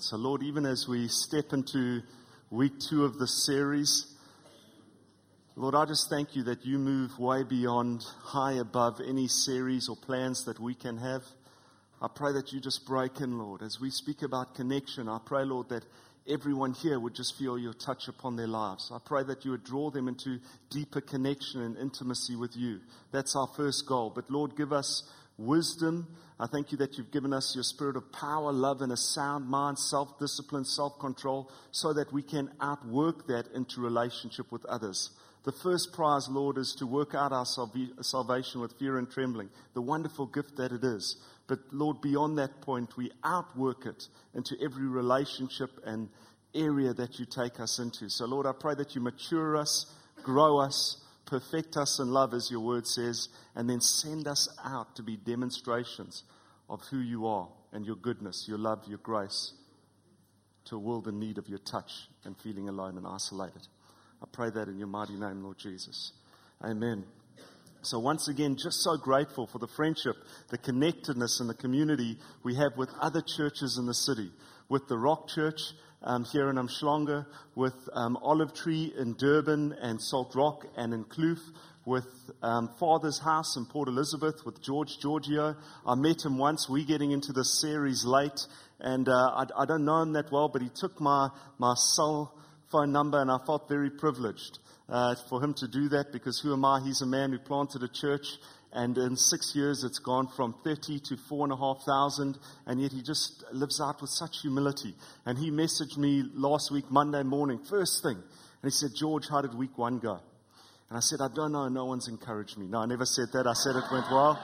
So, Lord, even as we step into week two of this series, Lord, I just thank you that you move way beyond, high above any series or plans that we can have. I pray that you just break in, Lord. As we speak about connection, I pray, Lord, that everyone here would just feel your touch upon their lives. I pray that you would draw them into deeper connection and intimacy with you. That's our first goal. But Lord, give us wisdom. I thank you that you've given us your spirit of power, love, and a sound mind, self discipline, self control, so that we can outwork that into relationship with others. The first prize, Lord, is to work out our salvation with fear and trembling, the wonderful gift that it is. But, Lord, beyond that point, we outwork it into every relationship and area that you take us into. So, Lord, I pray that you mature us, grow us, perfect us in love, as your word says, and then send us out to be demonstrations of who you are and your goodness, your love, your grace to a world in need of your touch and feeling alone and isolated. I pray that in your mighty name, Lord Jesus. Amen. So, once again, just so grateful for the friendship, the connectedness, and the community we have with other churches in the city, with the Rock Church um, here in Umhlanga, with um, Olive Tree in Durban and Salt Rock and in Kloof, with um, Father's House in Port Elizabeth, with George Giorgio. I met him once. We're getting into this series late, and uh, I, I, don't know him that well, but he took my, my cell phone number, and I felt very privileged uh, for him to do that because who am I? He's a man who planted a church, and in six years it's gone from 30 to 4,500, and yet he just lives out with such humility. And he messaged me last week, Monday morning, first thing, and he said, George, how did week one go? And I said, I don't know, no one's encouraged me. No, I never said that. I said it went well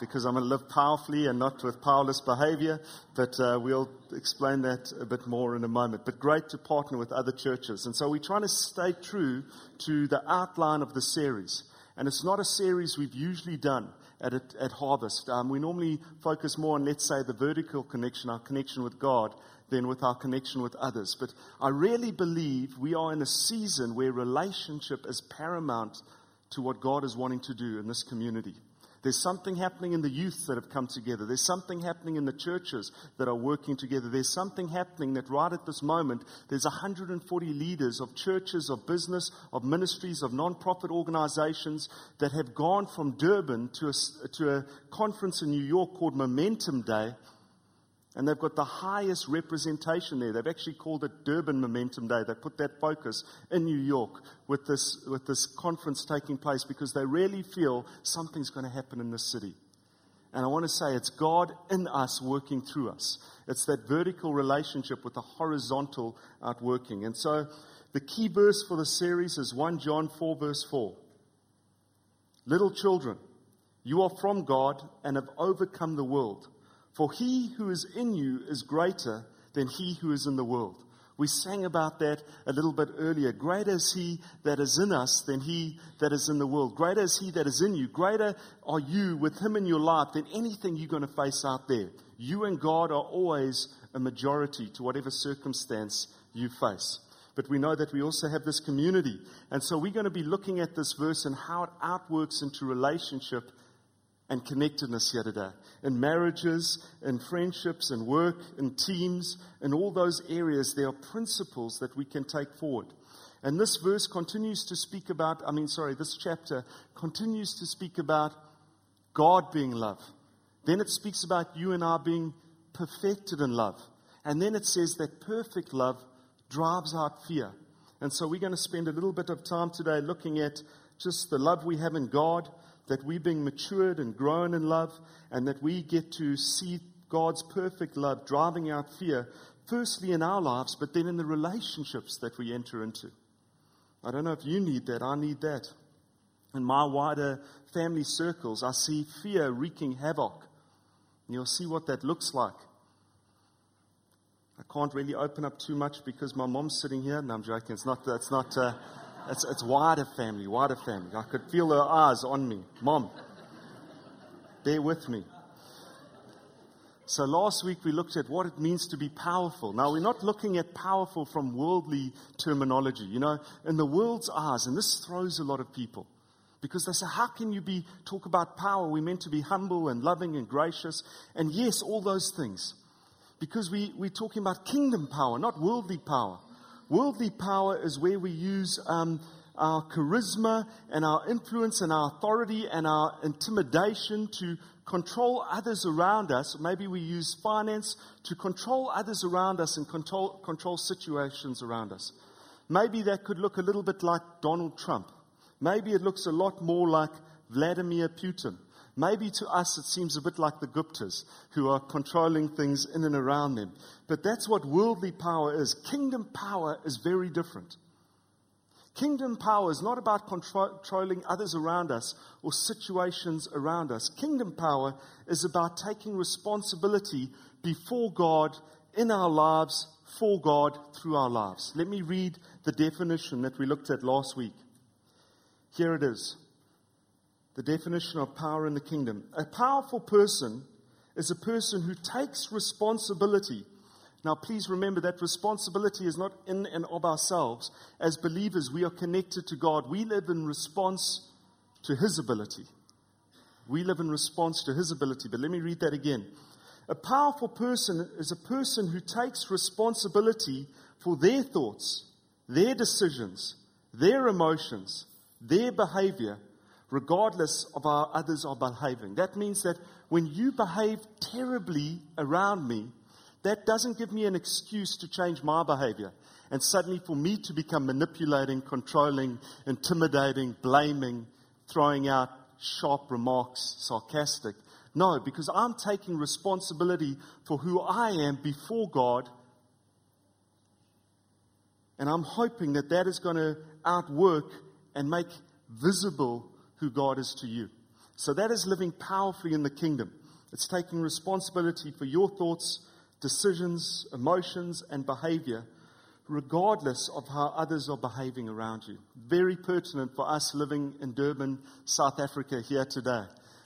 because I'm going to live powerfully and not with powerless behavior. But uh, we'll explain that a bit more in a moment. But great to partner with other churches. And so we're trying to stay true to the outline of the series. And it's not a series we've usually done at, at Harvest. Um, we normally focus more on, let's say, the vertical connection, our connection with God, than with our connection with others. But I really believe we are in a season where relationship is paramount to what God is wanting to do in this community. There's something happening in the youth that have come together. There's something happening in the churches that are working together. There's something happening that right at this moment, there's 140 leaders of churches, of business, of ministries, of non-profit organizations that have gone from Durban to a, to a conference in New York called Momentum Day and they've got the highest representation there. They've actually called it Durban Momentum Day. They put that focus in New York with this, with this conference taking place because they really feel something's going to happen in this city. And I want to say it's God in us working through us. It's that vertical relationship with the horizontal outworking. And so the key verse for the series is 1 John 4, verse 4. Little children, you are from God and have overcome the world. For he who is in you is greater than he who is in the world. We sang about that a little bit earlier. Greater is he that is in us than he that is in the world. Greater is he that is in you. Greater are you with him in your life than anything you're going to face out there. You and God are always a majority to whatever circumstance you face. But we know that we also have this community. And so we're going to be looking at this verse and how it outworks into relationship and connectedness here today. In marriages, in friendships, in work, in teams, in all those areas, there are principles that we can take forward. And this verse continues to speak about, I mean, sorry, this chapter continues to speak about God being love. Then it speaks about you and I being perfected in love. And then it says that perfect love drives out fear. And so we're going to spend a little bit of time today looking at just the love we have in God that we're being matured and grown in love, and that we get to see God's perfect love driving out fear, firstly in our lives, but then in the relationships that we enter into. I don't know if you need that, I need that. In my wider family circles, I see fear wreaking havoc. You'll see what that looks like. I can't really open up too much because my mom's sitting here. No, I'm joking. It's not, that's not, uh, it's, it's wider family, wider family. I could feel her eyes on me. Mom, bear with me. So last week we looked at what it means to be powerful. Now we're not looking at powerful from worldly terminology. You know, in the world's eyes, and this throws a lot of people. Because they say, how can you be talk about power? We're meant to be humble and loving and gracious. And yes, all those things. because we, we're talking about kingdom power, not worldly power. Worldly power is where we use um, our charisma and our influence and our authority and our intimidation to control others around us. Maybe we use finance to control others around us and control, control situations around us. Maybe that could look a little bit like Donald Trump. Maybe it looks a lot more like Vladimir Putin. Maybe to us it seems a bit like the Guptas who are controlling things in and around them. But that's what worldly power is. Kingdom power is very different. Kingdom power is not about controlling others around us or situations around us. Kingdom power is about taking responsibility before God in our lives, for God, through our lives. Let me read the definition that we looked at last week. Here it is the definition of power in the kingdom. A powerful person is a person who takes responsibility. Now, please remember that responsibility is not in and of ourselves. As believers, we are connected to God. We live in response to His ability. We live in response to His ability. But let me read that again. A powerful person is a person who takes responsibility for their thoughts, their decisions, their emotions, their behavior, regardless of how others are behaving. That means that when you behave terribly around me, that doesn't give me an excuse to change my behavior. And suddenly for me to become manipulating, controlling, intimidating, blaming, throwing out sharp remarks, sarcastic. No, because I'm taking responsibility for who I am before God. And I'm hoping that that is going to outwork and make visible who God is to you. So that is living powerfully in the kingdom. It's taking responsibility for your thoughts, decisions, emotions, and behavior, regardless of how others are behaving around you. Very pertinent for us living in Durban, South Africa here today,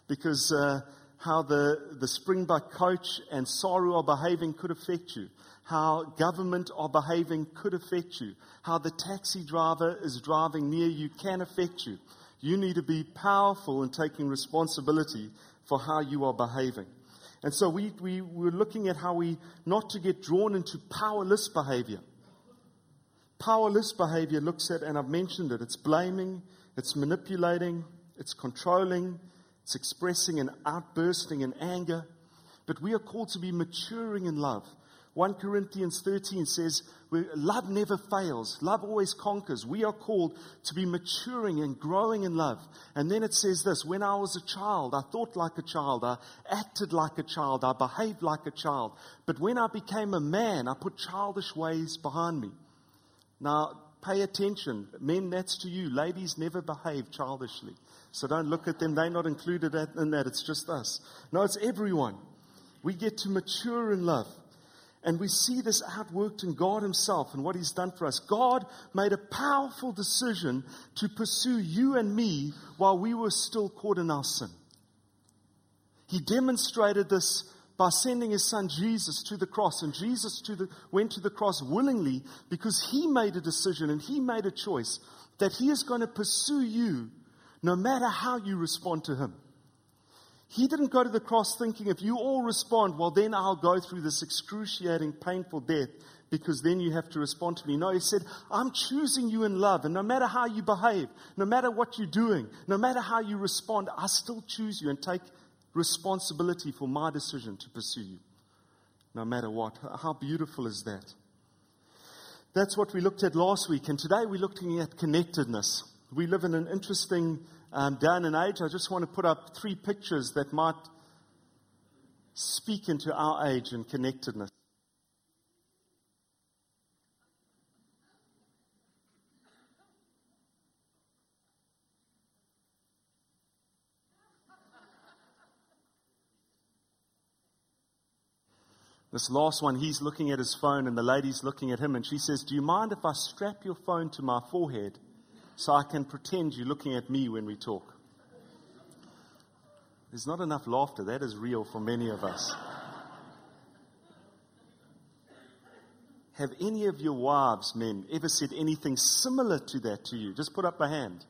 because uh, how the, the Springbok coach and Saru are behaving could affect you. How government are behaving could affect you. How the taxi driver is driving near you can affect you. You need to be powerful in taking responsibility for how you are behaving. And so we, we were looking at how we not to get drawn into powerless behavior. Powerless behavior looks at, and I've mentioned it, it's blaming, it's manipulating, it's controlling, it's expressing and outbursting in anger. But we are called to be maturing in love. 1 Corinthians 13 says, Love never fails. Love always conquers. We are called to be maturing and growing in love. And then it says this When I was a child, I thought like a child. I acted like a child. I behaved like a child. But when I became a man, I put childish ways behind me. Now, pay attention. Men, that's to you. Ladies never behave childishly. So don't look at them. They're not included in that. It's just us. No, it's everyone. We get to mature in love. And we see this outworked in God Himself and what He's done for us. God made a powerful decision to pursue you and me while we were still caught in our sin. He demonstrated this by sending His Son Jesus to the cross. And Jesus to the, went to the cross willingly because He made a decision and He made a choice that He is going to pursue you no matter how you respond to Him. He didn't go to the cross thinking, if you all respond, well, then I'll go through this excruciating, painful death because then you have to respond to me. No, he said, I'm choosing you in love. And no matter how you behave, no matter what you're doing, no matter how you respond, I still choose you and take responsibility for my decision to pursue you. No matter what. How beautiful is that? That's what we looked at last week. And today we're looking at connectedness. We live in an interesting um, day and age, I just want to put up three pictures that might speak into our age and connectedness. This last one, he's looking at his phone and the lady's looking at him and she says, Do you mind if I strap your phone to my forehead so I can pretend you're looking at me when we talk. There's not enough laughter. That is real for many of us. Have any of your wives, men, ever said anything similar to that to you? Just put up a hand.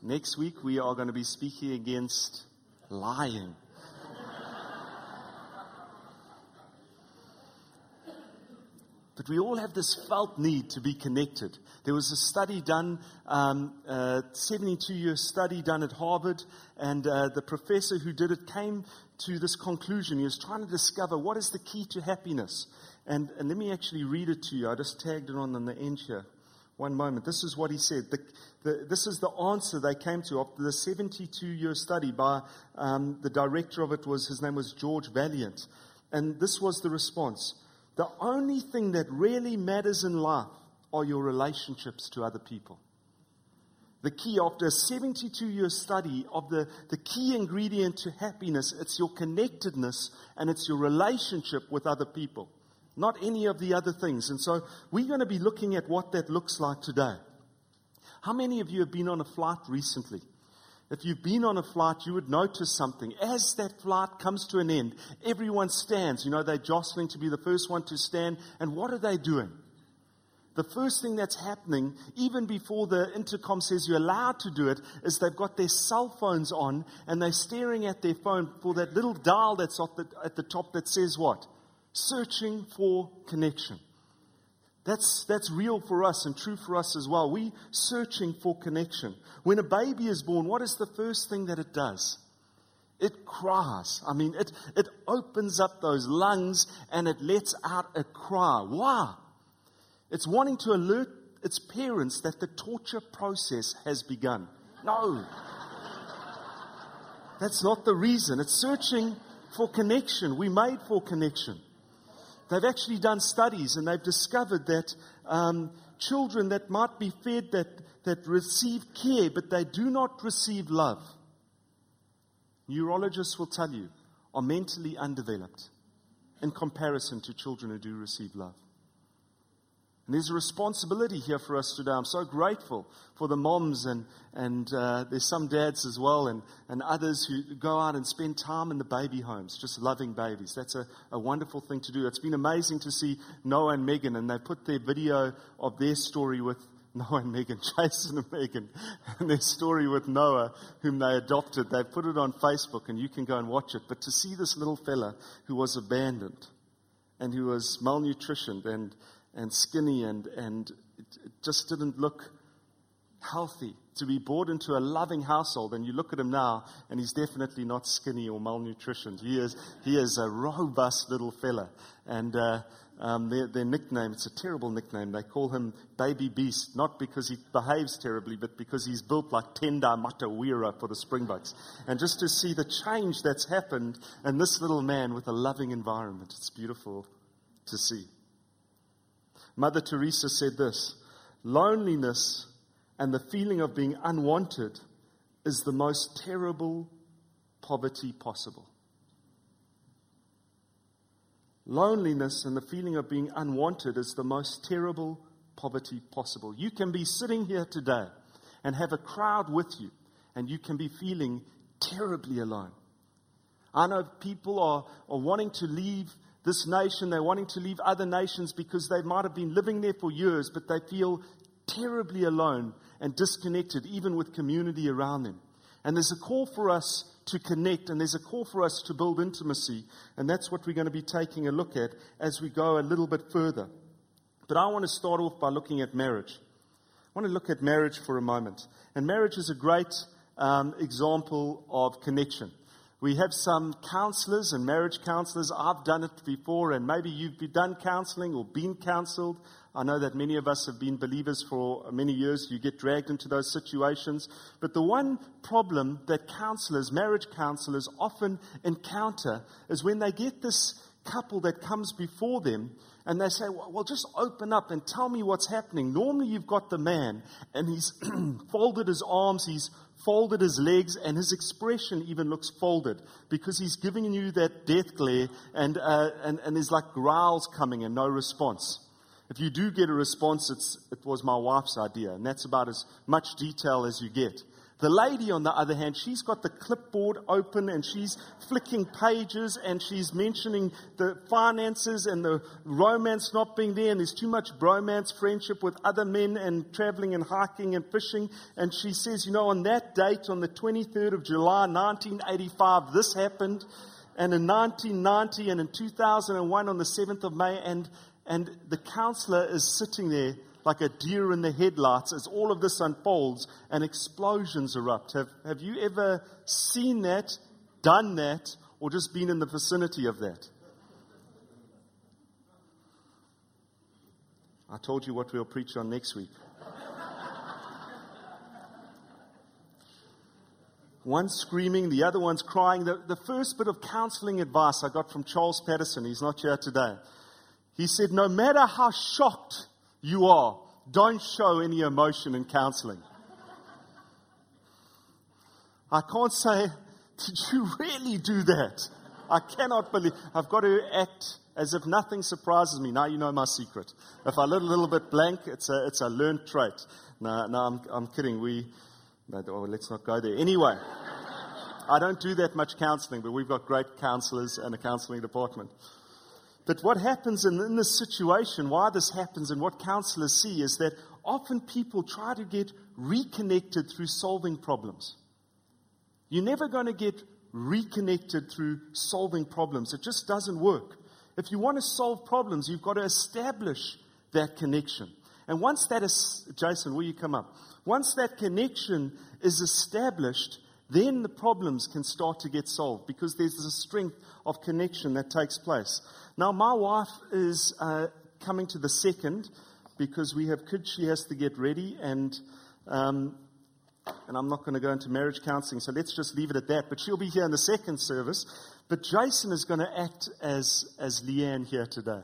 Next week, we are going to be speaking against lying. But we all have this felt need to be connected. There was a study done, um, a 72 year study done at Harvard, and uh, the professor who did it came to this conclusion. He was trying to discover what is the key to happiness. And, and let me actually read it to you. I just tagged it on on the end here. One moment. This is what he said. The, the, this is the answer they came to after the 72 year study by um, the director of it was, his name was George Vaillant. And this was the response. The only thing that really matters in life are your relationships to other people. The key, after a 72 year study of the, the key ingredient to happiness, it's your connectedness and it's your relationship with other people, not any of the other things. And so we're going to be looking at what that looks like today. How many of you have been on a flight recently? If you've been on a flight, you would notice something. As that flight comes to an end, everyone stands. You know, they're jostling to be the first one to stand. And what are they doing? The first thing that's happening, even before the intercom says you're allowed to do it, is they've got their cell phones on and they're staring at their phone for that little dial that's at the, at the top that says what? Searching for connection. That's, that's real for us and true for us as well. We searching for connection. When a baby is born, what is the first thing that it does? It cries. I mean, it, it opens up those lungs and it lets out a cry. Why? It's wanting to alert its parents that the torture process has begun. No. That's not the reason. It's searching for connection. We made for connection. They've actually done studies and they've discovered that um, children that might be fed, that, that receive care, but they do not receive love, neurologists will tell you, are mentally undeveloped in comparison to children who do receive love. And there's a responsibility here for us today. I'm so grateful for the moms and, and uh, there's some dads as well and, and others who go out and spend time in the baby homes, just loving babies. That's a, a wonderful thing to do. It's been amazing to see Noah and Megan, and they put their video of their story with Noah and Megan, Jason and Megan, and their story with Noah, whom they adopted. They've put it on Facebook, and you can go and watch it. But to see this little fella who was abandoned and who was malnutritioned and and skinny and, and it just didn't look healthy to be brought into a loving household. And you look at him now, and he's definitely not skinny or malnutritioned. He is, he is a robust little fella. And uh, um, their, their nickname, it's a terrible nickname. They call him Baby Beast, not because he behaves terribly, but because he's built like Tendai Mtawarira for the Springboks. And just to see the change that's happened in this little man with a loving environment, it's beautiful to see. Mother Teresa said this loneliness and the feeling of being unwanted is the most terrible poverty possible. Loneliness and the feeling of being unwanted is the most terrible poverty possible. You can be sitting here today and have a crowd with you, and you can be feeling terribly alone. I know people are, are wanting to leave this nation. They're wanting to leave other nations because they might have been living there for years, but they feel terribly alone and disconnected, even with community around them. And there's a call for us to connect, and there's a call for us to build intimacy. And that's what we're going to be taking a look at as we go a little bit further. But I want to start off by looking at marriage. I want to look at marriage for a moment. And marriage is a great um, example of connection. We have some counselors and marriage counselors. I've done it before, and maybe you've done counseling or been counseled. I know that many of us have been believers for many years. You get dragged into those situations. But the one problem that counselors, marriage counselors, often encounter is when they get this couple that comes before them and they say, well, just open up and tell me what's happening. Normally, you've got the man and he's folded his arms, he's folded his legs, and his expression even looks folded because he's giving you that death glare, and, uh, and, and there's like growls coming and no response. If you do get a response, it's, it was my wife's idea, and that's about as much detail as you get. The lady, on the other hand, she's got the clipboard open and she's flicking pages and she's mentioning the finances and the romance not being there, and there's too much bromance, friendship with other men, and traveling and hiking and fishing. And she says, You know, on that date, on the 23rd of July, 1985, this happened. and in 1990 and in 2001 on the 7th of May, and, and the counselor is sitting there like a deer in the headlights as all of this unfolds and explosions erupt. Have, have you ever seen that, done that, or just been in the vicinity of that? I told you what we'll preach on next week. One screaming, the other one's crying. The, the first bit of counseling advice I got from Charles Patterson, he's not here today. He said, No matter how shocked you are, don't show any emotion in counseling. I can't say, Did you really do that? I cannot believe. I've got to act as if nothing surprises me. Now you know my secret. If I look a little bit blank, it's a, it's a learned trait. No, no, I'm, I'm kidding. We, no, oh, let's not go there. Anyway, I don't do that much counseling, but we've got great counselors and a counseling department. But what happens in, in this situation, why this happens, and what counselors see is that often people try to get reconnected through solving problems. You're never going to get reconnected through solving problems. It just doesn't work. If you want to solve problems, you've got to establish that connection. And once that is, Jason, will you come up? Once that connection is established, then the problems can start to get solved because there's a strength of connection that takes place. Now, my wife is uh, coming to the second because we have kids she has to get ready, and um, and I'm not going to go into marriage counseling, so let's just leave it at that. But she'll be here in the second service. But Jason is going to act as, as Leanne here today.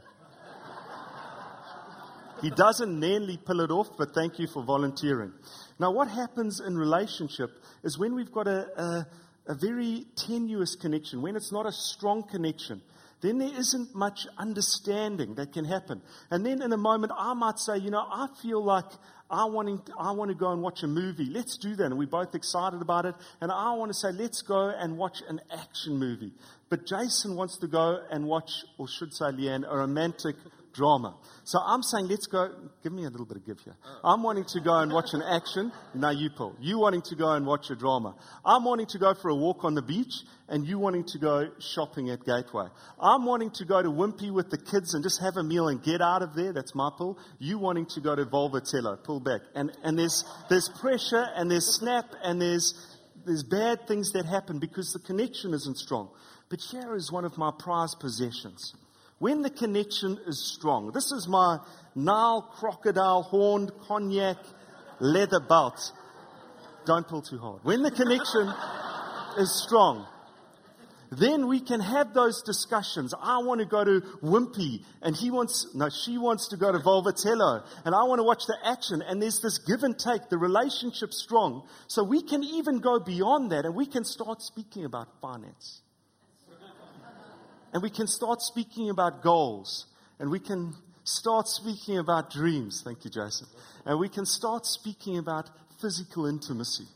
He doesn't nearly pull it off, but thank you for volunteering. Now, what happens in relationship is when we've got a, a, a very tenuous connection, when it's not a strong connection, then there isn't much understanding that can happen. And then in a moment, I might say, you know, I feel like I, wanting, I want to go and watch a movie. Let's do that. And we're both excited about it. And I want to say, let's go and watch an action movie. But Jason wants to go and watch, or should say, Leanne, a romantic drama. So I'm saying, let's go. Give me a little bit of give here. I'm wanting to go and watch an action. No, you, pull. You wanting to go and watch a drama. I'm wanting to go for a walk on the beach, and you wanting to go shopping at Gateway. I'm wanting to go to Wimpy with the kids and just have a meal and get out of there. That's my pull. You wanting to go to Vovo Telo. Pull back. And, and there's, there's pressure, and there's snap, and there's, there's bad things that happen because the connection isn't strong. But here is one of my prized possessions when the connection is strong. This is my Nile crocodile horned cognac leather belt. Don't pull too hard. When the connection is strong, then we can have those discussions. I want to go to Wimpy, and he wants, no, she wants to go to Vovo Telo, and I want to watch the action. And there's this give and take, the relationship strong. So we can even go beyond that, and we can start speaking about finance. And we can start speaking about goals. And we can start speaking about dreams. Thank you, Jason. And we can start speaking about physical intimacy.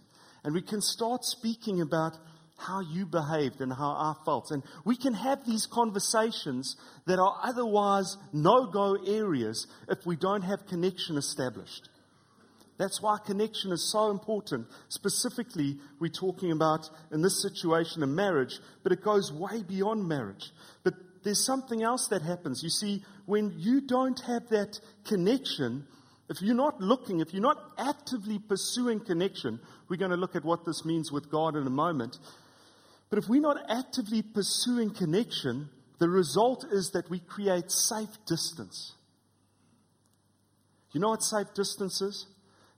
And we can start speaking about how you behaved and how I felt. And we can have these conversations that are otherwise no go areas if we don't have connection established. That's why connection is so important. Specifically, we're talking about in this situation a marriage, but it goes way beyond marriage. But there's something else that happens. You see, when you don't have that connection, if you're not looking, if you're not actively pursuing connection, we're going to look at what this means with God in a moment. But if we're not actively pursuing connection, the result is that we create safe distance. You know what safe distance is?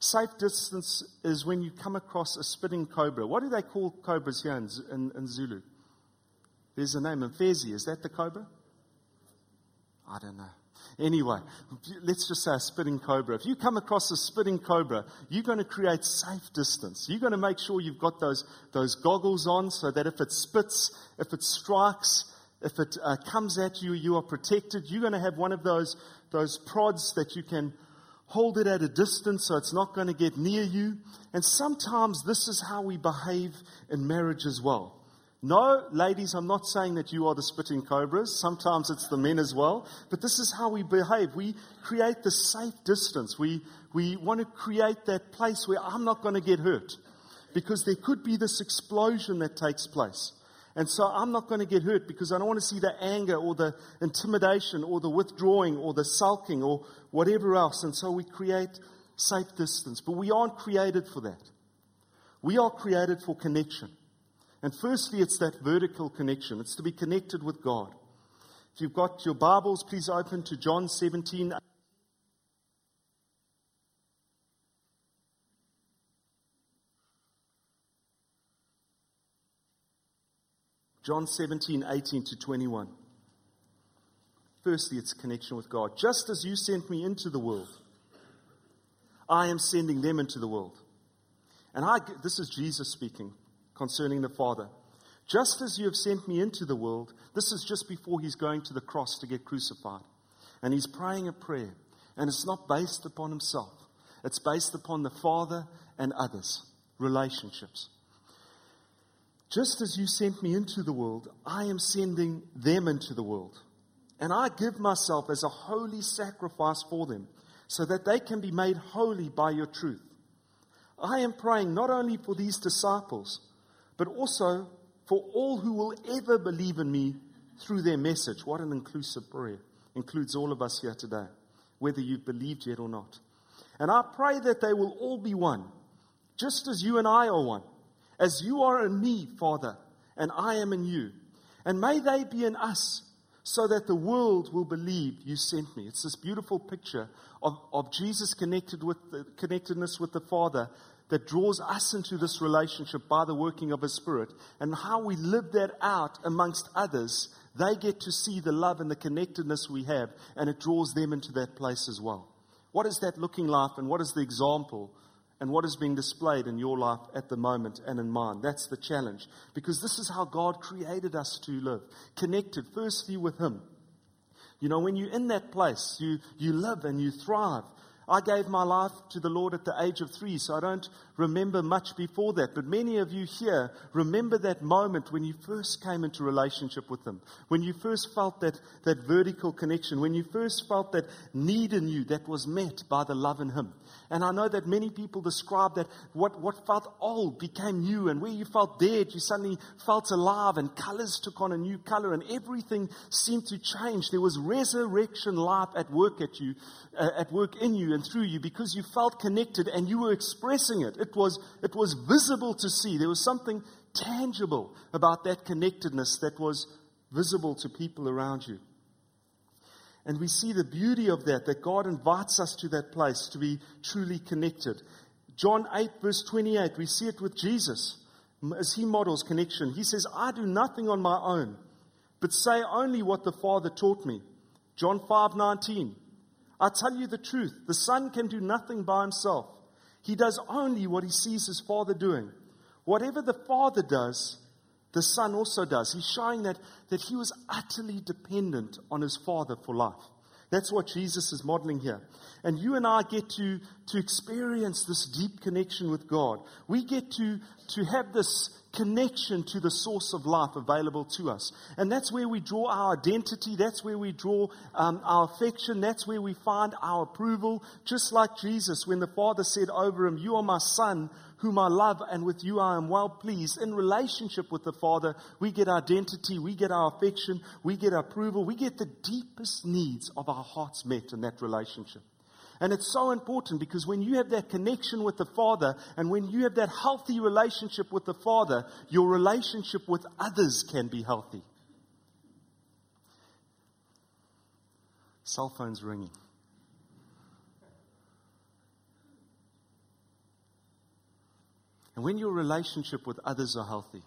Safe distance is when you come across a spitting cobra. What do they call cobras here in, in, in Zulu? There's a name, Mfezi. Is that the cobra? I don't know. Anyway, let's just say a spitting cobra. If you come across a spitting cobra, you're going to create safe distance. You're going to make sure you've got those, those goggles on so that if it spits, if it strikes, if it uh, comes at you, you are protected. You're going to have one of those, those prods that you can hold it at a distance so it's not going to get near you. And sometimes this is how we behave in marriage as well. No, ladies, I'm not saying that you are the spitting cobras. Sometimes it's the men as well. But this is how we behave. We create the safe distance. We, we want to create that place where I'm not going to get hurt. Because there could be this explosion that takes place. And so I'm not going to get hurt because I don't want to see the anger or the intimidation or the withdrawing or the sulking or whatever else. And so we create safe distance. But we aren't created for that. We are created for connection. And firstly, it's that vertical connection. It's to be connected with God. If you've got your Bibles, please open to John 17. John 17, 18 to 21. Firstly, it's connection with God. Just as you sent me into the world, I am sending them into the world. And I, this is Jesus speaking concerning the Father. Just as you have sent me into the world, this is just before he's going to the cross to get crucified. And he's praying a prayer. And it's not based upon himself, it's based upon the Father and others, relationships. Just as you sent me into the world, I am sending them into the world. And I give myself as a holy sacrifice for them, so that they can be made holy by your truth. I am praying not only for these disciples, but also for all who will ever believe in me through their message. What an inclusive prayer. Includes all of us here today, whether you've believed yet or not. And I pray that they will all be one, just as you and I are one as you are in me, Father, and I am in you. And may they be in us, so that the world will believe you sent me. It's this beautiful picture of, of Jesus connected with the connectedness with the Father that draws us into this relationship by the working of His Spirit. And how we live that out amongst others, they get to see the love and the connectedness we have, and it draws them into that place as well. What is that looking like, and what is the example and what is being displayed in your life at the moment and in mine. That's the challenge. Because this is how God created us to live connected, firstly, with Him. You know, when you're in that place, you, you live and you thrive. I gave my life to the Lord at the age of three, so I don't remember much before that. But many of you here remember that moment when you first came into relationship with Him, when you first felt that, that vertical connection, when you first felt that need in you that was met by the love in Him. And I know that many people describe that what, what felt old became new, and where you felt dead, you suddenly felt alive, and colors took on a new color, and everything seemed to change. There was resurrection life at work at you, uh, at work in you and through you because you felt connected and you were expressing it. It was, it was visible to see. There was something tangible about that connectedness that was visible to people around you. And we see the beauty of that, that God invites us to that place to be truly connected. John 8, verse 28, we see it with Jesus as he models connection. He says, I do nothing on my own, but say only what the Father taught me. John 5, 19, I tell you the truth, the Son can do nothing by himself. He does only what he sees his Father doing. Whatever the Father does, the Son also does. He's showing that, that he was utterly dependent on his Father for life. That's what Jesus is modeling here. And you and I get to, to experience this deep connection with God. We get to, to have this connection to the source of life available to us. And that's where we draw our identity. That's where we draw um, our affection. That's where we find our approval. Just like Jesus, when the Father said over him, You are my Son, whom I love, and with you I am well pleased. In relationship with the Father, we get identity, we get our affection, we get approval, we get the deepest needs of our hearts met in that relationship. And it's so important because when you have that connection with the Father and when you have that healthy relationship with the Father, your relationship with others can be healthy. Cell phone's ringing. And when your relationship with others are healthy,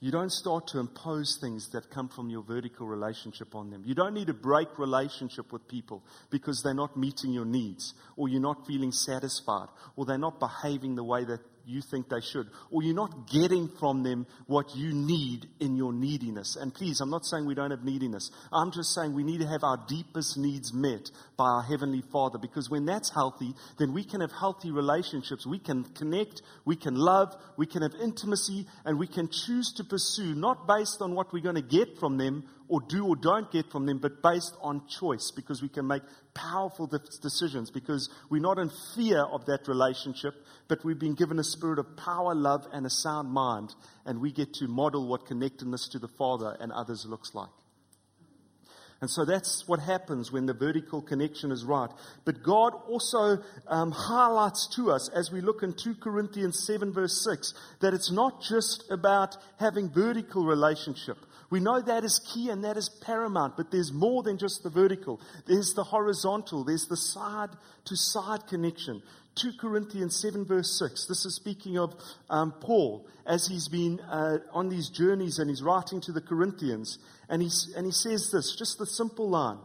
you don't start to impose things that come from your vertical relationship on them. You don't need to break relationship with people because they're not meeting your needs, or you're not feeling satisfied, or they're not behaving the way that you think they should, or you're not getting from them what you need in your neediness. And please, I'm not saying we don't have neediness. I'm just saying we need to have our deepest needs met by our Heavenly Father, because when that's healthy, then we can have healthy relationships. We can connect, we can love, we can have intimacy, and we can choose to pursue, not based on what we're going to get from them or do or don't get from them, but based on choice because we can make powerful decisions because we're not in fear of that relationship, but we've been given a spirit of power, love, and a sound mind, and we get to model what connectedness to the Father and others looks like. And so that's what happens when the vertical connection is right. But God also um, highlights to us as we look in 2 Corinthians 7, verse 6, that it's not just about having vertical relationship. We know that is key and that is paramount, but there's more than just the vertical. There's the horizontal, there's the side to side connection. 2 Corinthians 7, verse 6. This is speaking of um, Paul as he's been uh, on these journeys and he's writing to the Corinthians. And, he's, and he says this just the simple line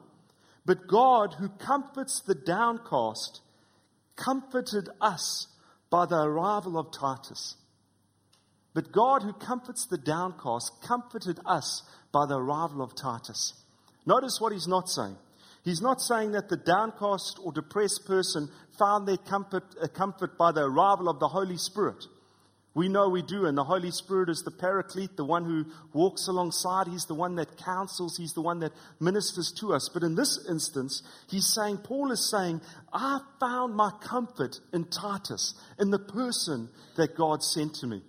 But God, who comforts the downcast, comforted us by the arrival of Titus. But God, who comforts the downcast, comforted us by the arrival of Titus. Notice what he's not saying. He's not saying that the downcast or depressed person found their comfort, uh, comfort by the arrival of the Holy Spirit. We know we do, and the Holy Spirit is the paraclete, the one who walks alongside. He's the one that counsels, He's the one that ministers to us. But in this instance, he's saying, Paul is saying, I found my comfort in Titus, in the person that God sent to me.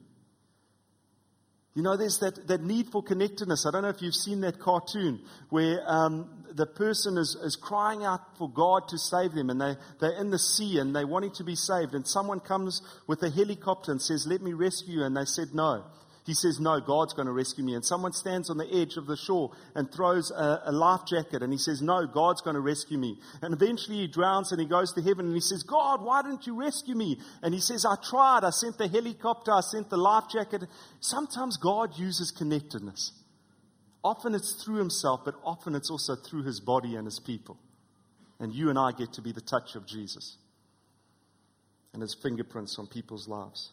You know, there's that, that need for connectedness. I don't know if you've seen that cartoon where um, the person is, is crying out for God to save them and they, they're in the sea and they're wanting to be saved. And someone comes with a helicopter and says, Let me rescue you. And they said, No. He says, No, God's going to rescue me. And someone stands on the edge of the shore and throws a, a, life jacket. And he says, No, God's going to rescue me. And eventually he drowns and he goes to heaven and he says, God, why didn't you rescue me? And he says, I tried. I sent the helicopter. I sent the life jacket. Sometimes God uses connectedness. Often it's through himself, but often it's also through his body and his people. And you and I get to be the touch of Jesus and his fingerprints on people's lives.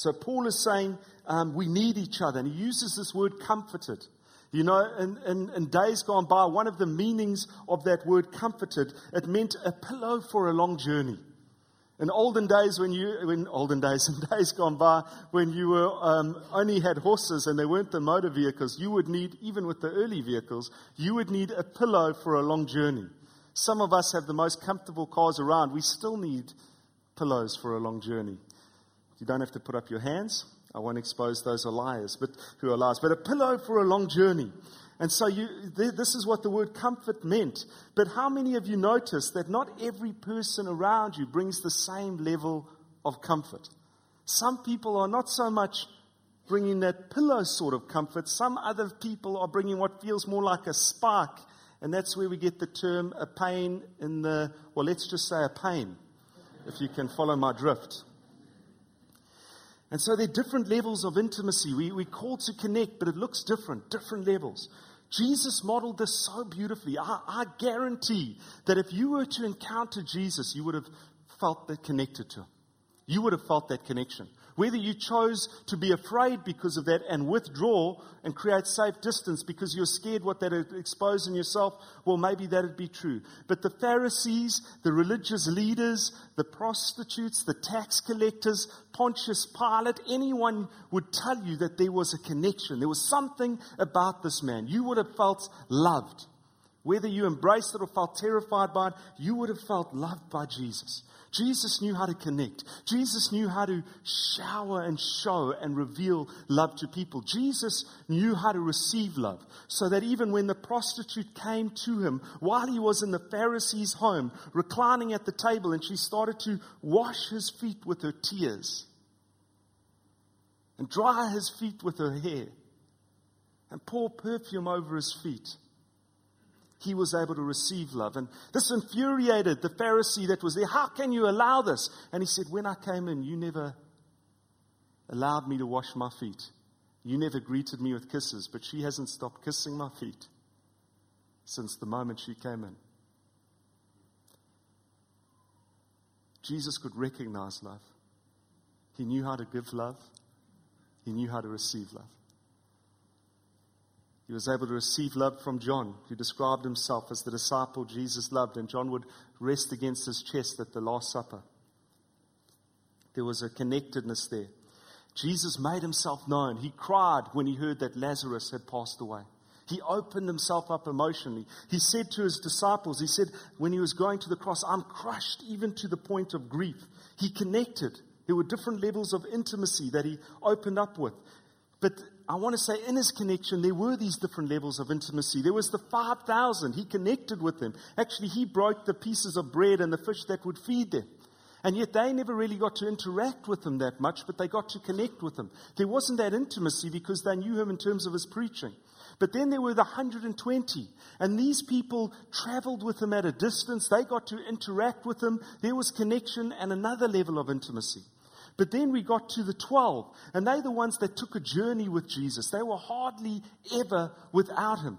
So Paul is saying um, we need each other, and he uses this word comforted. You know, in, in, in, days gone by, one of the meanings of that word comforted, it meant a pillow for a long journey. In olden days, when you, in olden days, in days gone by, when you were, um, only had horses and they weren't the motor vehicles, you would need, even with the early vehicles, you would need a pillow for a long journey. Some of us have the most comfortable cars around. We still need pillows for a long journey. You don't have to put up your hands. I won't expose those are liars, but who are liars. But a pillow for a long journey. And so you, this is what the word comfort meant. But how many of you notice that not every person around you brings the same level of comfort? Some people are not so much bringing that pillow sort of comfort. Some other people are bringing what feels more like a spark. And that's where we get the term a pain in the, well, let's just say a pain, if you can follow my drift. And so there are different levels of intimacy. We, we're called to connect, but it looks different, different levels. Jesus modeled this so beautifully. I, I guarantee that if you were to encounter Jesus, you would have felt that connected to him. You would have felt that connection. Whether you chose to be afraid because of that and withdraw and create safe distance because you're scared what that expose in yourself, well, maybe that'd be true. But the Pharisees, the religious leaders, the prostitutes, the tax collectors, Pontius Pilate, anyone would tell you that there was a connection. There was something about this man. You would have felt loved. Whether you embraced it or felt terrified by it, you would have felt loved by Jesus. Jesus knew how to connect. Jesus knew how to shower and show and reveal love to people. Jesus knew how to receive love so that even when the prostitute came to him while he was in the Pharisee's home, reclining at the table, and she started to wash his feet with her tears and dry his feet with her hair and pour perfume over his feet he was able to receive love. And this infuriated the Pharisee that was there. How can you allow this? And he said, When I came in, you never allowed me to wash my feet. You never greeted me with kisses, but she hasn't stopped kissing my feet since the moment she came in. Jesus could recognize love. He knew how to give love, he knew how to receive love. He was able to receive love from John, who described himself as the disciple Jesus loved, and John would rest against his chest at the Last Supper. There was a connectedness there. Jesus made himself known. He cried when he heard that Lazarus had passed away. He opened himself up emotionally. He said to his disciples, He said, when he was going to the cross, I'm crushed even to the point of grief. He connected. There were different levels of intimacy that he opened up with. But I want to say, in his connection, there were these different levels of intimacy. There was the 5,000. He connected with them. Actually, he broke the pieces of bread and the fish that would feed them. And yet they never really got to interact with him that much, but they got to connect with him. There wasn't that intimacy because they knew him in terms of his preaching. But then there were the 120, and these people traveled with him at a distance. They got to interact with him. There was connection and another level of intimacy. But then we got to the 12, and they're the ones that took a journey with Jesus. They were hardly ever without him.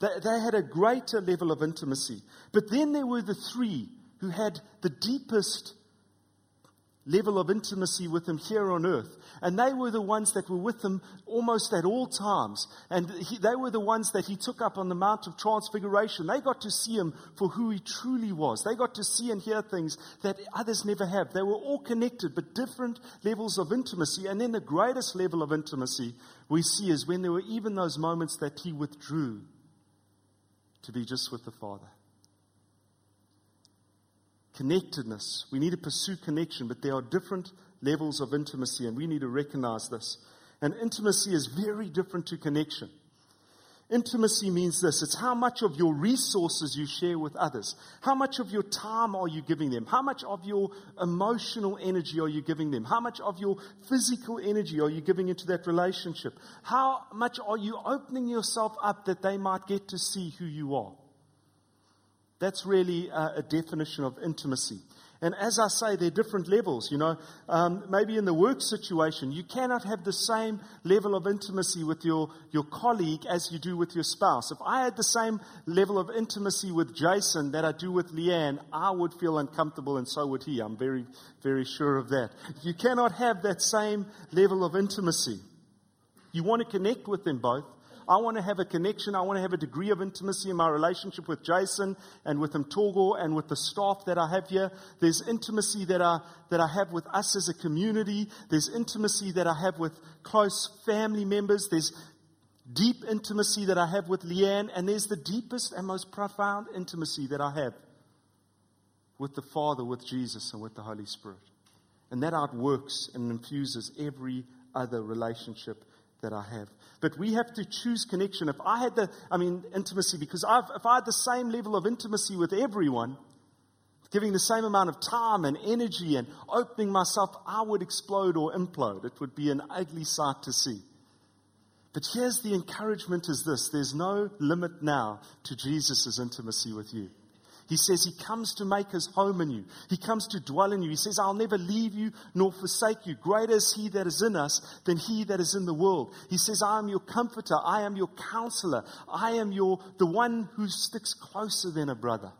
They, they had a greater level of intimacy. But then there were the three who had the deepest level of intimacy with him here on earth. And they were the ones that were with him almost at all times. And he, they were the ones that he took up on the Mount of Transfiguration. They got to see him for who he truly was. They got to see and hear things that others never have. They were all connected, but different levels of intimacy. And then the greatest level of intimacy we see is when there were even those moments that he withdrew to be just with the Father connectedness. We need to pursue connection, but there are different levels of intimacy, and we need to recognize this. And intimacy is very different to connection. Intimacy means this it's how much of your resources you share with others. How much of your time are you giving them? How much of your emotional energy are you giving them? How much of your physical energy are you giving into that relationship? How much are you opening yourself up that they might get to see who you are? That's really a, a definition of intimacy. And as I say, there are different levels. You know, um, maybe in the work situation, you cannot have the same level of intimacy with your, your colleague as you do with your spouse. If I had the same level of intimacy with Jason that I do with Leanne, I would feel uncomfortable, and so would he. I'm very, very sure of that. You cannot have that same level of intimacy. You want to connect with them both, I want to have a connection. I want to have a degree of intimacy in my relationship with Jason and with Togo and with the staff that I have here. There's intimacy that I, that I have with us as a community. There's intimacy that I have with close family members. There's deep intimacy that I have with Leanne. And there's the deepest and most profound intimacy that I have with the Father, with Jesus, and with the Holy Spirit. And that outworks and infuses every other relationship that I have. But we have to choose connection. If I had the, I mean, intimacy, because I've, if I had the same level of intimacy with everyone, giving the same amount of time and energy and opening myself, I would explode or implode. It would be an ugly sight to see. But here's the encouragement is this there's no limit now to Jesus' intimacy with you. He says he comes to make his home in you. He comes to dwell in you. He says, I'll never leave you nor forsake you. Greater is he that is in us than he that is in the world. He says, I am your comforter. I am your counselor. I am your, the one who sticks closer than a brother.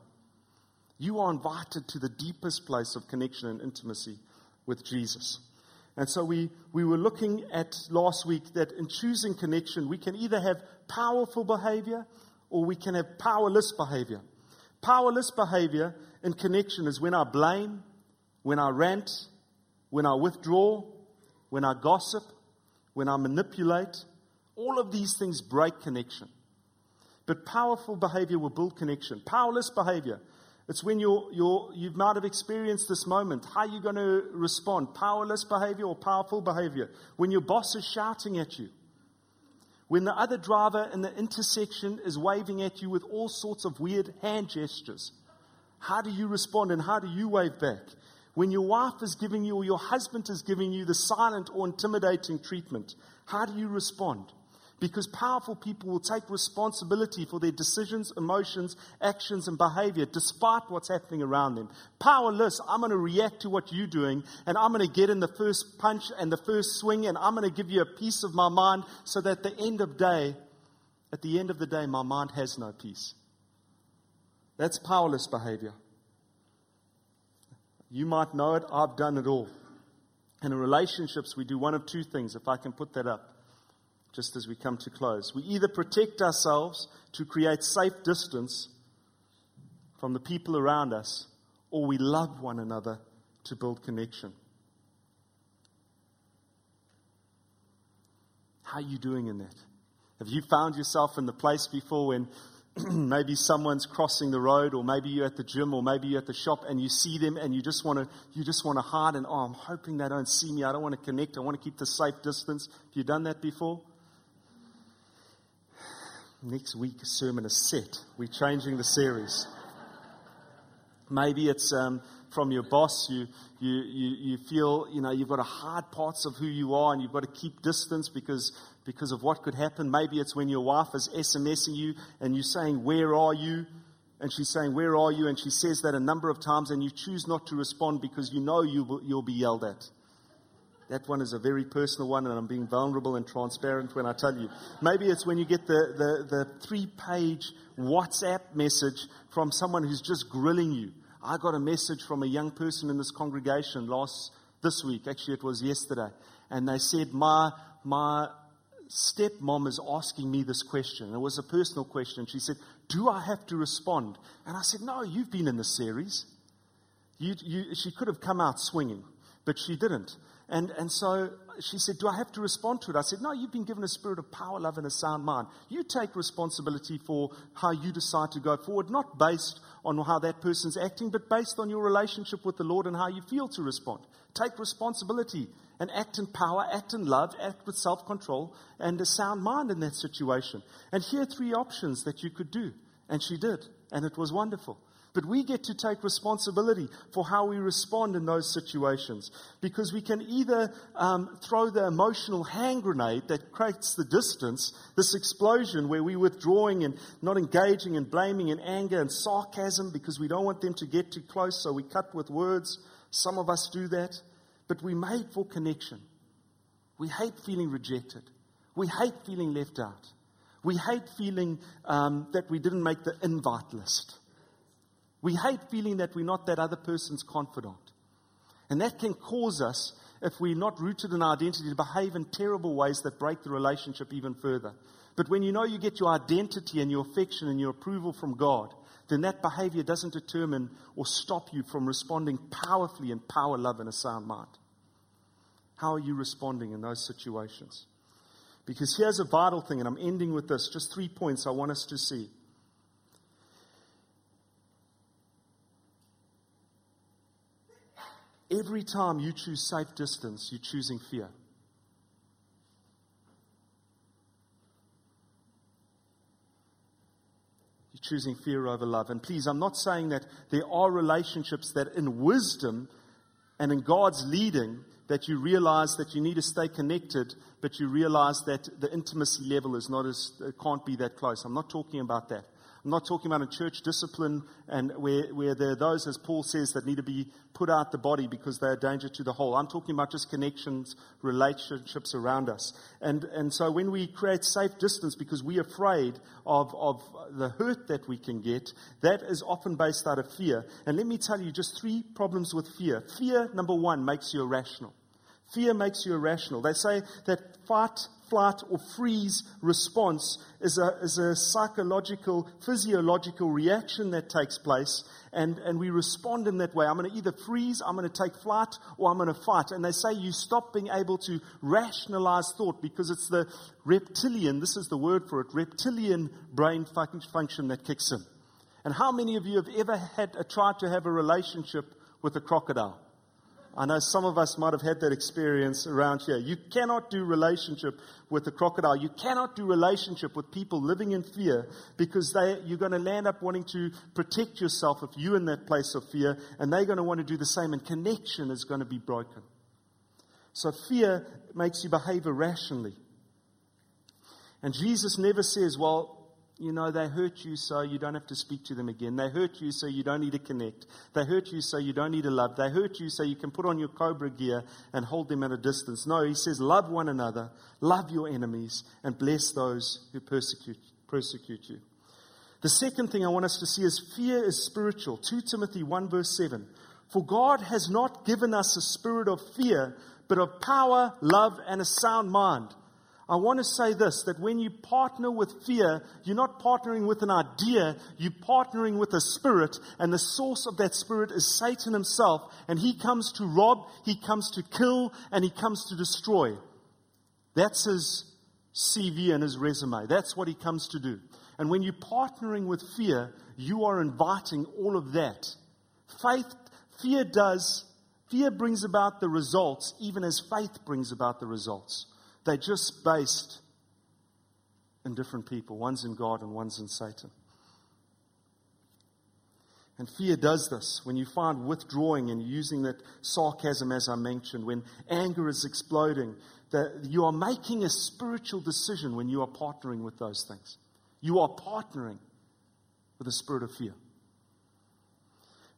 You are invited to the deepest place of connection and intimacy with Jesus. And so we, we were looking at last week that in choosing connection, we can either have powerful behavior or we can have powerless behavior. Powerless behavior in connection is when I blame, when I rant, when I withdraw, when I gossip, when I manipulate. All of these things break connection. But powerful behavior will build connection. Powerless behavior, it's when you're, you're, you might have experienced this moment. How are you going to respond? Powerless behavior or powerful behavior? When your boss is shouting at you when the other driver in the intersection is waving at you with all sorts of weird hand gestures? How do you respond and how do you wave back? When your wife is giving you or your husband is giving you the silent or intimidating treatment, how do you respond? Because powerful people will take responsibility for their decisions, emotions, actions, and behavior despite what's happening around them. Powerless, I'm going to react to what you're doing, and I'm going to get in the first punch and the first swing, and I'm going to give you a piece of my mind so that at the end of day, at the end of the day, my mind has no peace. That's powerless behavior. You might know it, I've done it all. And in relationships, we do one of two things, if I can put that up just as we come to close. We either protect ourselves to create safe distance from the people around us, or we love one another to build connection. How are you doing in that? Have you found yourself in the place before when maybe someone's crossing the road or maybe you're at the gym or maybe you're at the shop and you see them and you just want to you just want to hide and oh I'm hoping they don't see me I don't want to connect I want to keep the safe distance have you done that before next week sermon is set we're changing the series maybe it's um, from your boss you, you, you, you feel you know you've got to hide parts of who you are and you've got to keep distance because because of what could happen. Maybe it's when your wife is SMSing you and you're saying, Where are you? And she's saying, Where are you? And she says that a number of times and you choose not to respond because you know you will, you'll be yelled at. That one is a very personal one, and I'm being vulnerable and transparent when I tell you. Maybe it's when you get the, the, the three page WhatsApp message from someone who's just grilling you. I got a message from a young person in this congregation last this week. Actually, it was yesterday. And they said, My, my stepmom is asking me this question. It was a personal question. She said, Do I have to respond? And I said, No, you've been in the series. You, you, she could have come out swinging, but she didn't. And, and so she said, Do I have to respond to it? I said, No, you've been given a spirit of power, love, and a sound mind. You take responsibility for how you decide to go forward, not based on how that person's acting, but based on your relationship with the Lord and how you feel to respond. Take responsibility and act in power, act in love, act with self control and a sound mind in that situation. And here are three options that you could do. And she did. And it was wonderful. But we get to take responsibility for how we respond in those situations because we can either um, throw the emotional hand grenade that creates the distance, this explosion where we're withdrawing and not engaging and blaming and anger and sarcasm because we don't want them to get too close, so we cut with words. Some of us do that. But we made for connection. We hate feeling rejected. We hate feeling left out. We hate feeling um, that we didn't make the invite list. We hate feeling that we're not that other person's confidant. And that can cause us, if we're not rooted in our identity, to behave in terrible ways that break the relationship even further. But when you know you get your identity and your affection and your approval from God, then that behavior doesn't determine or stop you from responding powerfully in power, love, and a sound mind. How are you responding in those situations? Because here's a vital thing, and I'm ending with this just three points I want us to see. Every time you choose safe distance, you're choosing fear. You're choosing fear over love. And please, I'm not saying that there are relationships that in wisdom and in God's leading that you realize that you need to stay connected, but you realize that the intimacy level is not as, it can't be that close. I'm not talking about that. I'm not talking about a church discipline and where, where there are those, as Paul says, that need to be put out the body because they're a danger to the whole. I'm talking about just connections, relationships around us. And, and so when we create safe distance because we're afraid of, of the hurt that we can get, that is often based out of fear. And let me tell you just three problems with fear. Fear, number one, makes you irrational. Fear makes you irrational. They say that fight, flight, or freeze response is a, is a psychological, physiological reaction that takes place, and, and we respond in that way. I'm going to either freeze, I'm going to take flight, or I'm going to fight. And they say you stop being able to rationalize thought because it's the reptilian, this is the word for it, reptilian brain function that kicks in. And how many of you have ever had tried to have a relationship with a crocodile? I know some of us might have had that experience around here. You cannot do relationship with a crocodile. You cannot do relationship with people living in fear because they, you're going to land up wanting to protect yourself if you're in that place of fear, and they're going to want to do the same, and connection is going to be broken. So fear makes you behave irrationally. And Jesus never says, well, you know, they hurt you so you don't have to speak to them again. They hurt you so you don't need to connect. They hurt you so you don't need to love. They hurt you so you can put on your cobra gear and hold them at a distance. No, he says, love one another, love your enemies, and bless those who persecute, persecute you. The second thing I want us to see is fear is spiritual. 2 Timothy 1 verse 7. For God has not given us a spirit of fear, but of power, love, and a sound mind. I want to say this that when you partner with fear, you're not partnering with an idea, you're partnering with a spirit, and the source of that spirit is Satan himself, and he comes to rob, he comes to kill, and he comes to destroy. That's his CV and his resume. That's what he comes to do. And when you're partnering with fear, you are inviting all of that. Faith, fear does, fear brings about the results, even as faith brings about the results. They're just based in different people. One's in God and one's in Satan. And fear does this. When you find withdrawing and using that sarcasm, as I mentioned, when anger is exploding, that you are making a spiritual decision when you are partnering with those things. You are partnering with a spirit of fear.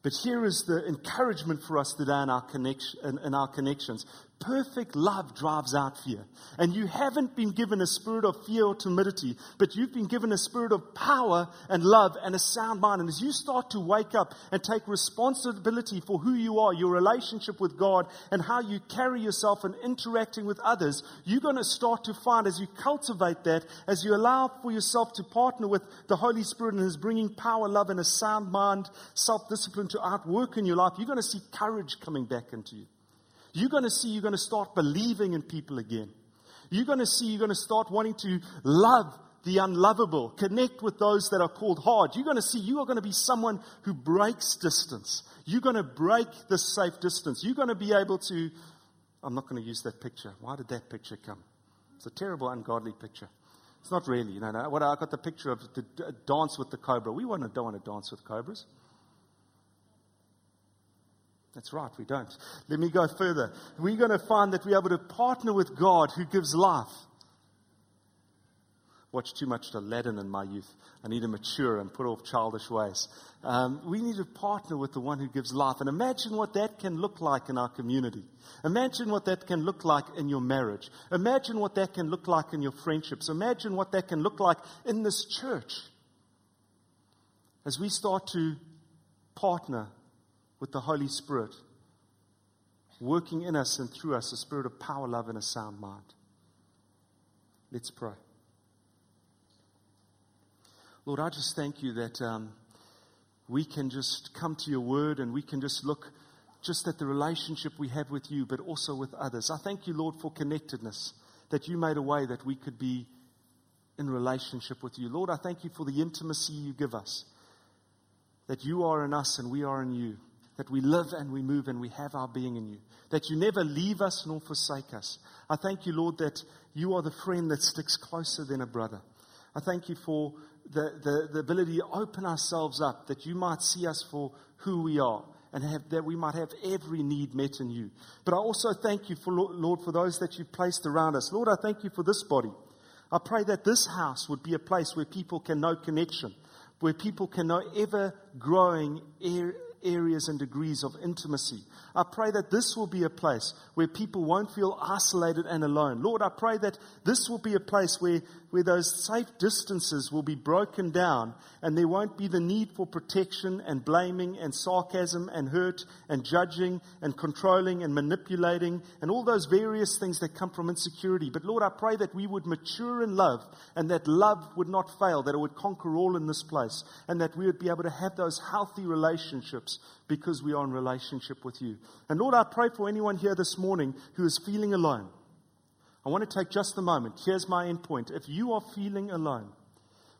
But here is the encouragement for us today in our, connection, in, in our connections. Perfect love drives out fear. And you haven't been given a spirit of fear or timidity, but you've been given a spirit of power and love and a sound mind. And as you start to wake up and take responsibility for who you are, your relationship with God, and how you carry yourself and interacting with others, you're going to start to find as you cultivate that, as you allow for yourself to partner with the Holy Spirit and His bringing power, love, and a sound mind, self discipline to outwork in your life, you're going to see courage coming back into you. You're going to see you're going to start believing in people again. You're going to see you're going to start wanting to love the unlovable, connect with those that are called hard. You're going to see you are going to be someone who breaks distance. You're going to break the safe distance. You're going to be able to. I'm not going to use that picture. Why did that picture come? It's a terrible, ungodly picture. It's not really. You know, what I got the picture of the dance with the cobra. We don't want to dance with cobras. That's right, we don't. Let me go further. We're going to find that we're able to partner with God who gives life. Watch too much Aladdin in my youth. I need to mature and put off childish ways. Um, we need to partner with the one who gives life. And imagine what that can look like in our community. Imagine what that can look like in your marriage. Imagine what that can look like in your friendships. Imagine what that can look like in this church. As we start to partner with the Holy Spirit working in us and through us a spirit of power, love, and a sound mind. Let's pray. Lord, I just thank you that um, we can just come to your word and we can just look just at the relationship we have with you, but also with others. I thank you, Lord, for connectedness, that you made a way that we could be in relationship with you. Lord, I thank you for the intimacy you give us, that you are in us and we are in you that we live and we move and we have our being in you, that you never leave us nor forsake us. I thank you, Lord, that you are the friend that sticks closer than a brother. I thank you for the, the, the ability to open ourselves up, that you might see us for who we are and have, that we might have every need met in you. But I also thank you, for, Lord, for those that you've placed around us. Lord, I thank you for this body. I pray that this house would be a place where people can know connection, where people can know ever growing er, areas and degrees of intimacy. I pray that this will be a place where people won't feel isolated and alone. Lord, I pray that this will be a place where, where those safe distances will be broken down and there won't be the need for protection and blaming and sarcasm and hurt and judging and controlling and manipulating and all those various things that come from insecurity. But Lord, I pray that we would mature in love and that love would not fail, that it would conquer all in this place and that we would be able to have those healthy relationships because we are in relationship with you. And Lord, I pray for anyone here this morning who is feeling alone. I want to take just a moment. Here's my end point. If you are feeling alone,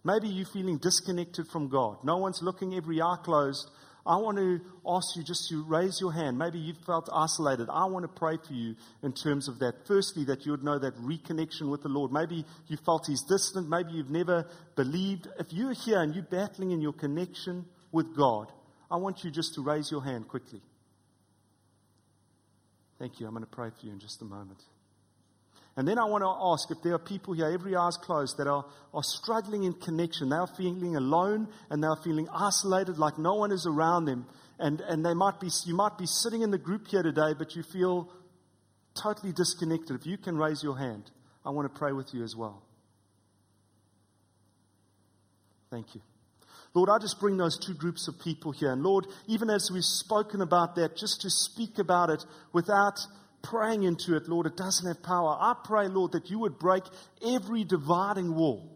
maybe you're feeling disconnected from God, no one's looking, every eye closed. I want to ask you just to raise your hand. Maybe you felt isolated. I want to pray for you in terms of that. Firstly, that you would know that reconnection with the Lord. Maybe you felt He's distant. Maybe you've never believed. If you're here and you're battling in your connection with God, I want you just to raise your hand quickly. Thank you. I'm going to pray for you in just a moment. And then I want to ask if there are people here, every eye's closed, that are, are struggling in connection. They are feeling alone and they are feeling isolated, like no one is around them. And, and they might be, you might be sitting in the group here today, but you feel totally disconnected. If you can raise your hand, I want to pray with you as well. Thank you. Lord, I just bring those two groups of people here. And Lord, even as we've spoken about that, just to speak about it without praying into it, Lord, it doesn't have power. I pray, Lord, that you would break every dividing wall.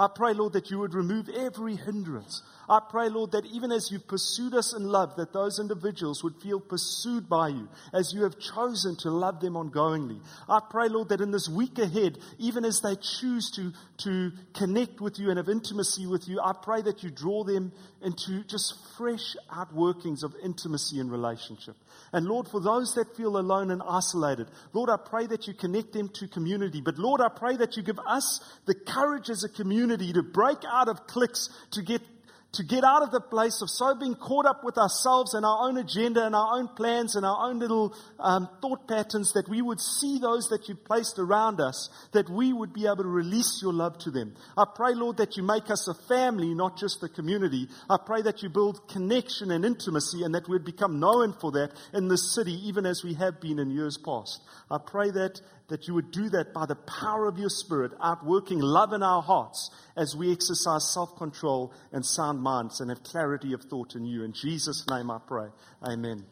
I pray, Lord, that you would remove every hindrance. I pray, Lord, that even as you've pursued us in love, that those individuals would feel pursued by you as you have chosen to love them ongoingly. I pray, Lord, that in this week ahead, even as they choose to, to connect with you and have intimacy with you, I pray that you draw them into just fresh outworkings of intimacy and relationship. And Lord, for those that feel alone and isolated, Lord, I pray that you connect them to community. But Lord, I pray that you give us the courage as a community to break out of cliques, to get to get out of the place of so being caught up with ourselves and our own agenda and our own plans and our own little um, thought patterns, that we would see those that you placed around us, that we would be able to release your love to them. I pray, Lord, that you make us a family, not just a community. I pray that you build connection and intimacy and that we'd become known for that in this city, even as we have been in years past. I pray that that you would do that by the power of your Spirit, outworking love in our hearts as we exercise self control and sound minds and have clarity of thought in you. In Jesus' name I pray. Amen.